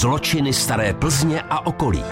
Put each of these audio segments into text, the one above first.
Zločiny staré Plzně a okolí.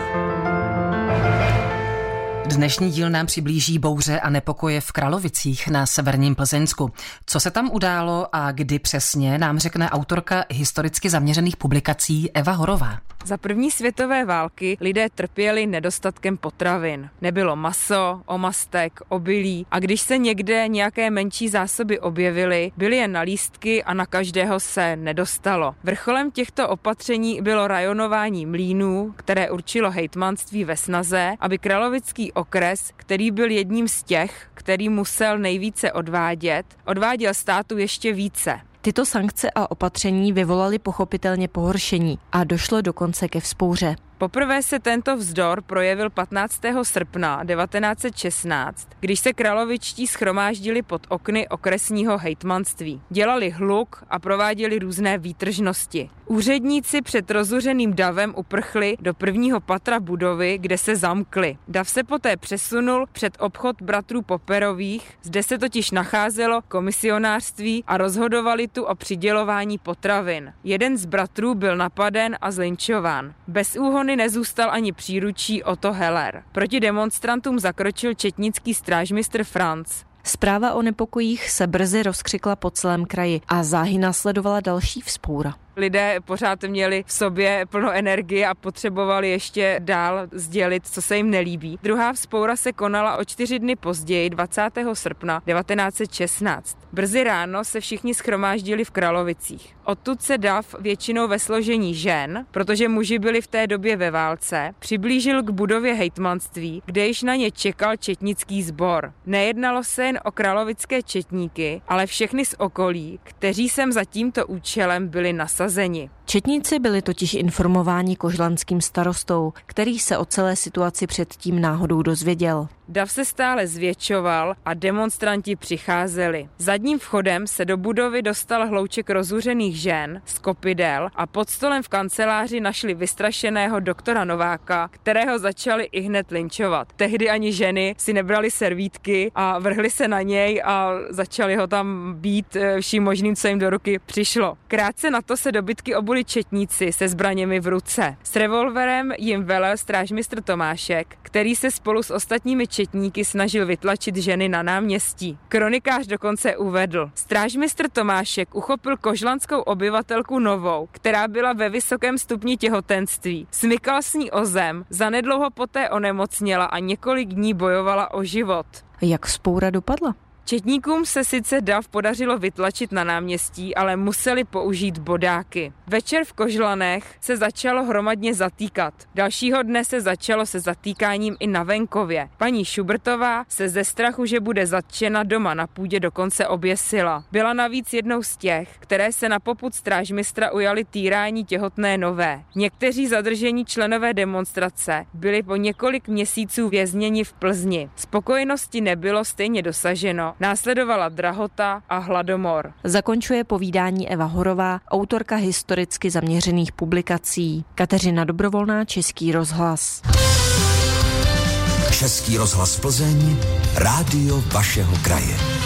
Dnešní díl nám přiblíží bouře a nepokoje v Kralovicích na severním Plzeňsku. Co se tam událo a kdy přesně, nám řekne autorka historicky zaměřených publikací Eva Horová. Za první světové války lidé trpěli nedostatkem potravin. Nebylo maso, omastek, obilí a když se někde nějaké menší zásoby objevily, byly jen na lístky a na každého se nedostalo. Vrcholem těchto opatření bylo rajonování mlínů, které určilo hejtmanství ve snaze, aby kralovický okres, který byl jedním z těch, který musel nejvíce odvádět, odváděl státu ještě více. Tyto sankce a opatření vyvolaly pochopitelně pohoršení a došlo dokonce ke vzpouře. Poprvé se tento vzdor projevil 15. srpna 1916, když se kralovičtí schromáždili pod okny okresního hejtmanství. Dělali hluk a prováděli různé výtržnosti. Úředníci před rozuřeným davem uprchli do prvního patra budovy, kde se zamkli. Dav se poté přesunul před obchod bratrů Poperových, zde se totiž nacházelo komisionářství a rozhodovali tu o přidělování potravin. Jeden z bratrů byl napaden a zlinčován. Bez úhony nezůstal ani příručí Otto Heller. Proti demonstrantům zakročil četnický strážmistr Franz. Zpráva o nepokojích se brzy rozkřikla po celém kraji a záhy následovala další vzpoura lidé pořád měli v sobě plno energie a potřebovali ještě dál sdělit, co se jim nelíbí. Druhá vzpoura se konala o čtyři dny později, 20. srpna 1916. Brzy ráno se všichni schromáždili v Kralovicích. Odtud se dav většinou ve složení žen, protože muži byli v té době ve válce, přiblížil k budově hejtmanství, kde již na ně čekal četnický sbor. Nejednalo se jen o kralovické četníky, ale všechny z okolí, kteří sem za tímto účelem byli nasazeni. Četníci byli totiž informováni kožlanským starostou, který se o celé situaci předtím náhodou dozvěděl. Dav se stále zvětšoval a demonstranti přicházeli. Zadním vchodem se do budovy dostal hlouček rozuřených žen z kopidel a pod stolem v kanceláři našli vystrašeného doktora Nováka, kterého začali i hned linčovat. Tehdy ani ženy si nebrali servítky a vrhli se na něj a začali ho tam být eh, vším možným, co jim do ruky přišlo. Krátce na to se dobytky obuli četníci se zbraněmi v ruce. S revolverem jim velel strážmistr Tomášek, který se spolu s ostatními četníky snažil vytlačit ženy na náměstí. Kronikář dokonce uvedl. Strážmistr Tomášek uchopil kožlanskou obyvatelku Novou, která byla ve vysokém stupni těhotenství. Smykal s ní o zem, zanedlouho poté onemocněla a několik dní bojovala o život. Jak spoura dopadla? Četníkům se sice dav podařilo vytlačit na náměstí, ale museli použít bodáky. Večer v Kožlanech se začalo hromadně zatýkat. Dalšího dne se začalo se zatýkáním i na venkově. Paní Šubertová se ze strachu, že bude zatčena doma na půdě dokonce oběsila. Byla navíc jednou z těch, které se na poput strážmistra ujali týrání těhotné nové. Někteří zadržení členové demonstrace byli po několik měsíců vězněni v Plzni. Spokojenosti nebylo stejně dosaženo Následovala drahota a hladomor. Zakončuje povídání Eva Horová, autorka historicky zaměřených publikací. Kateřina Dobrovolná, Český rozhlas. Český rozhlas Plzeň, rádio vašeho kraje.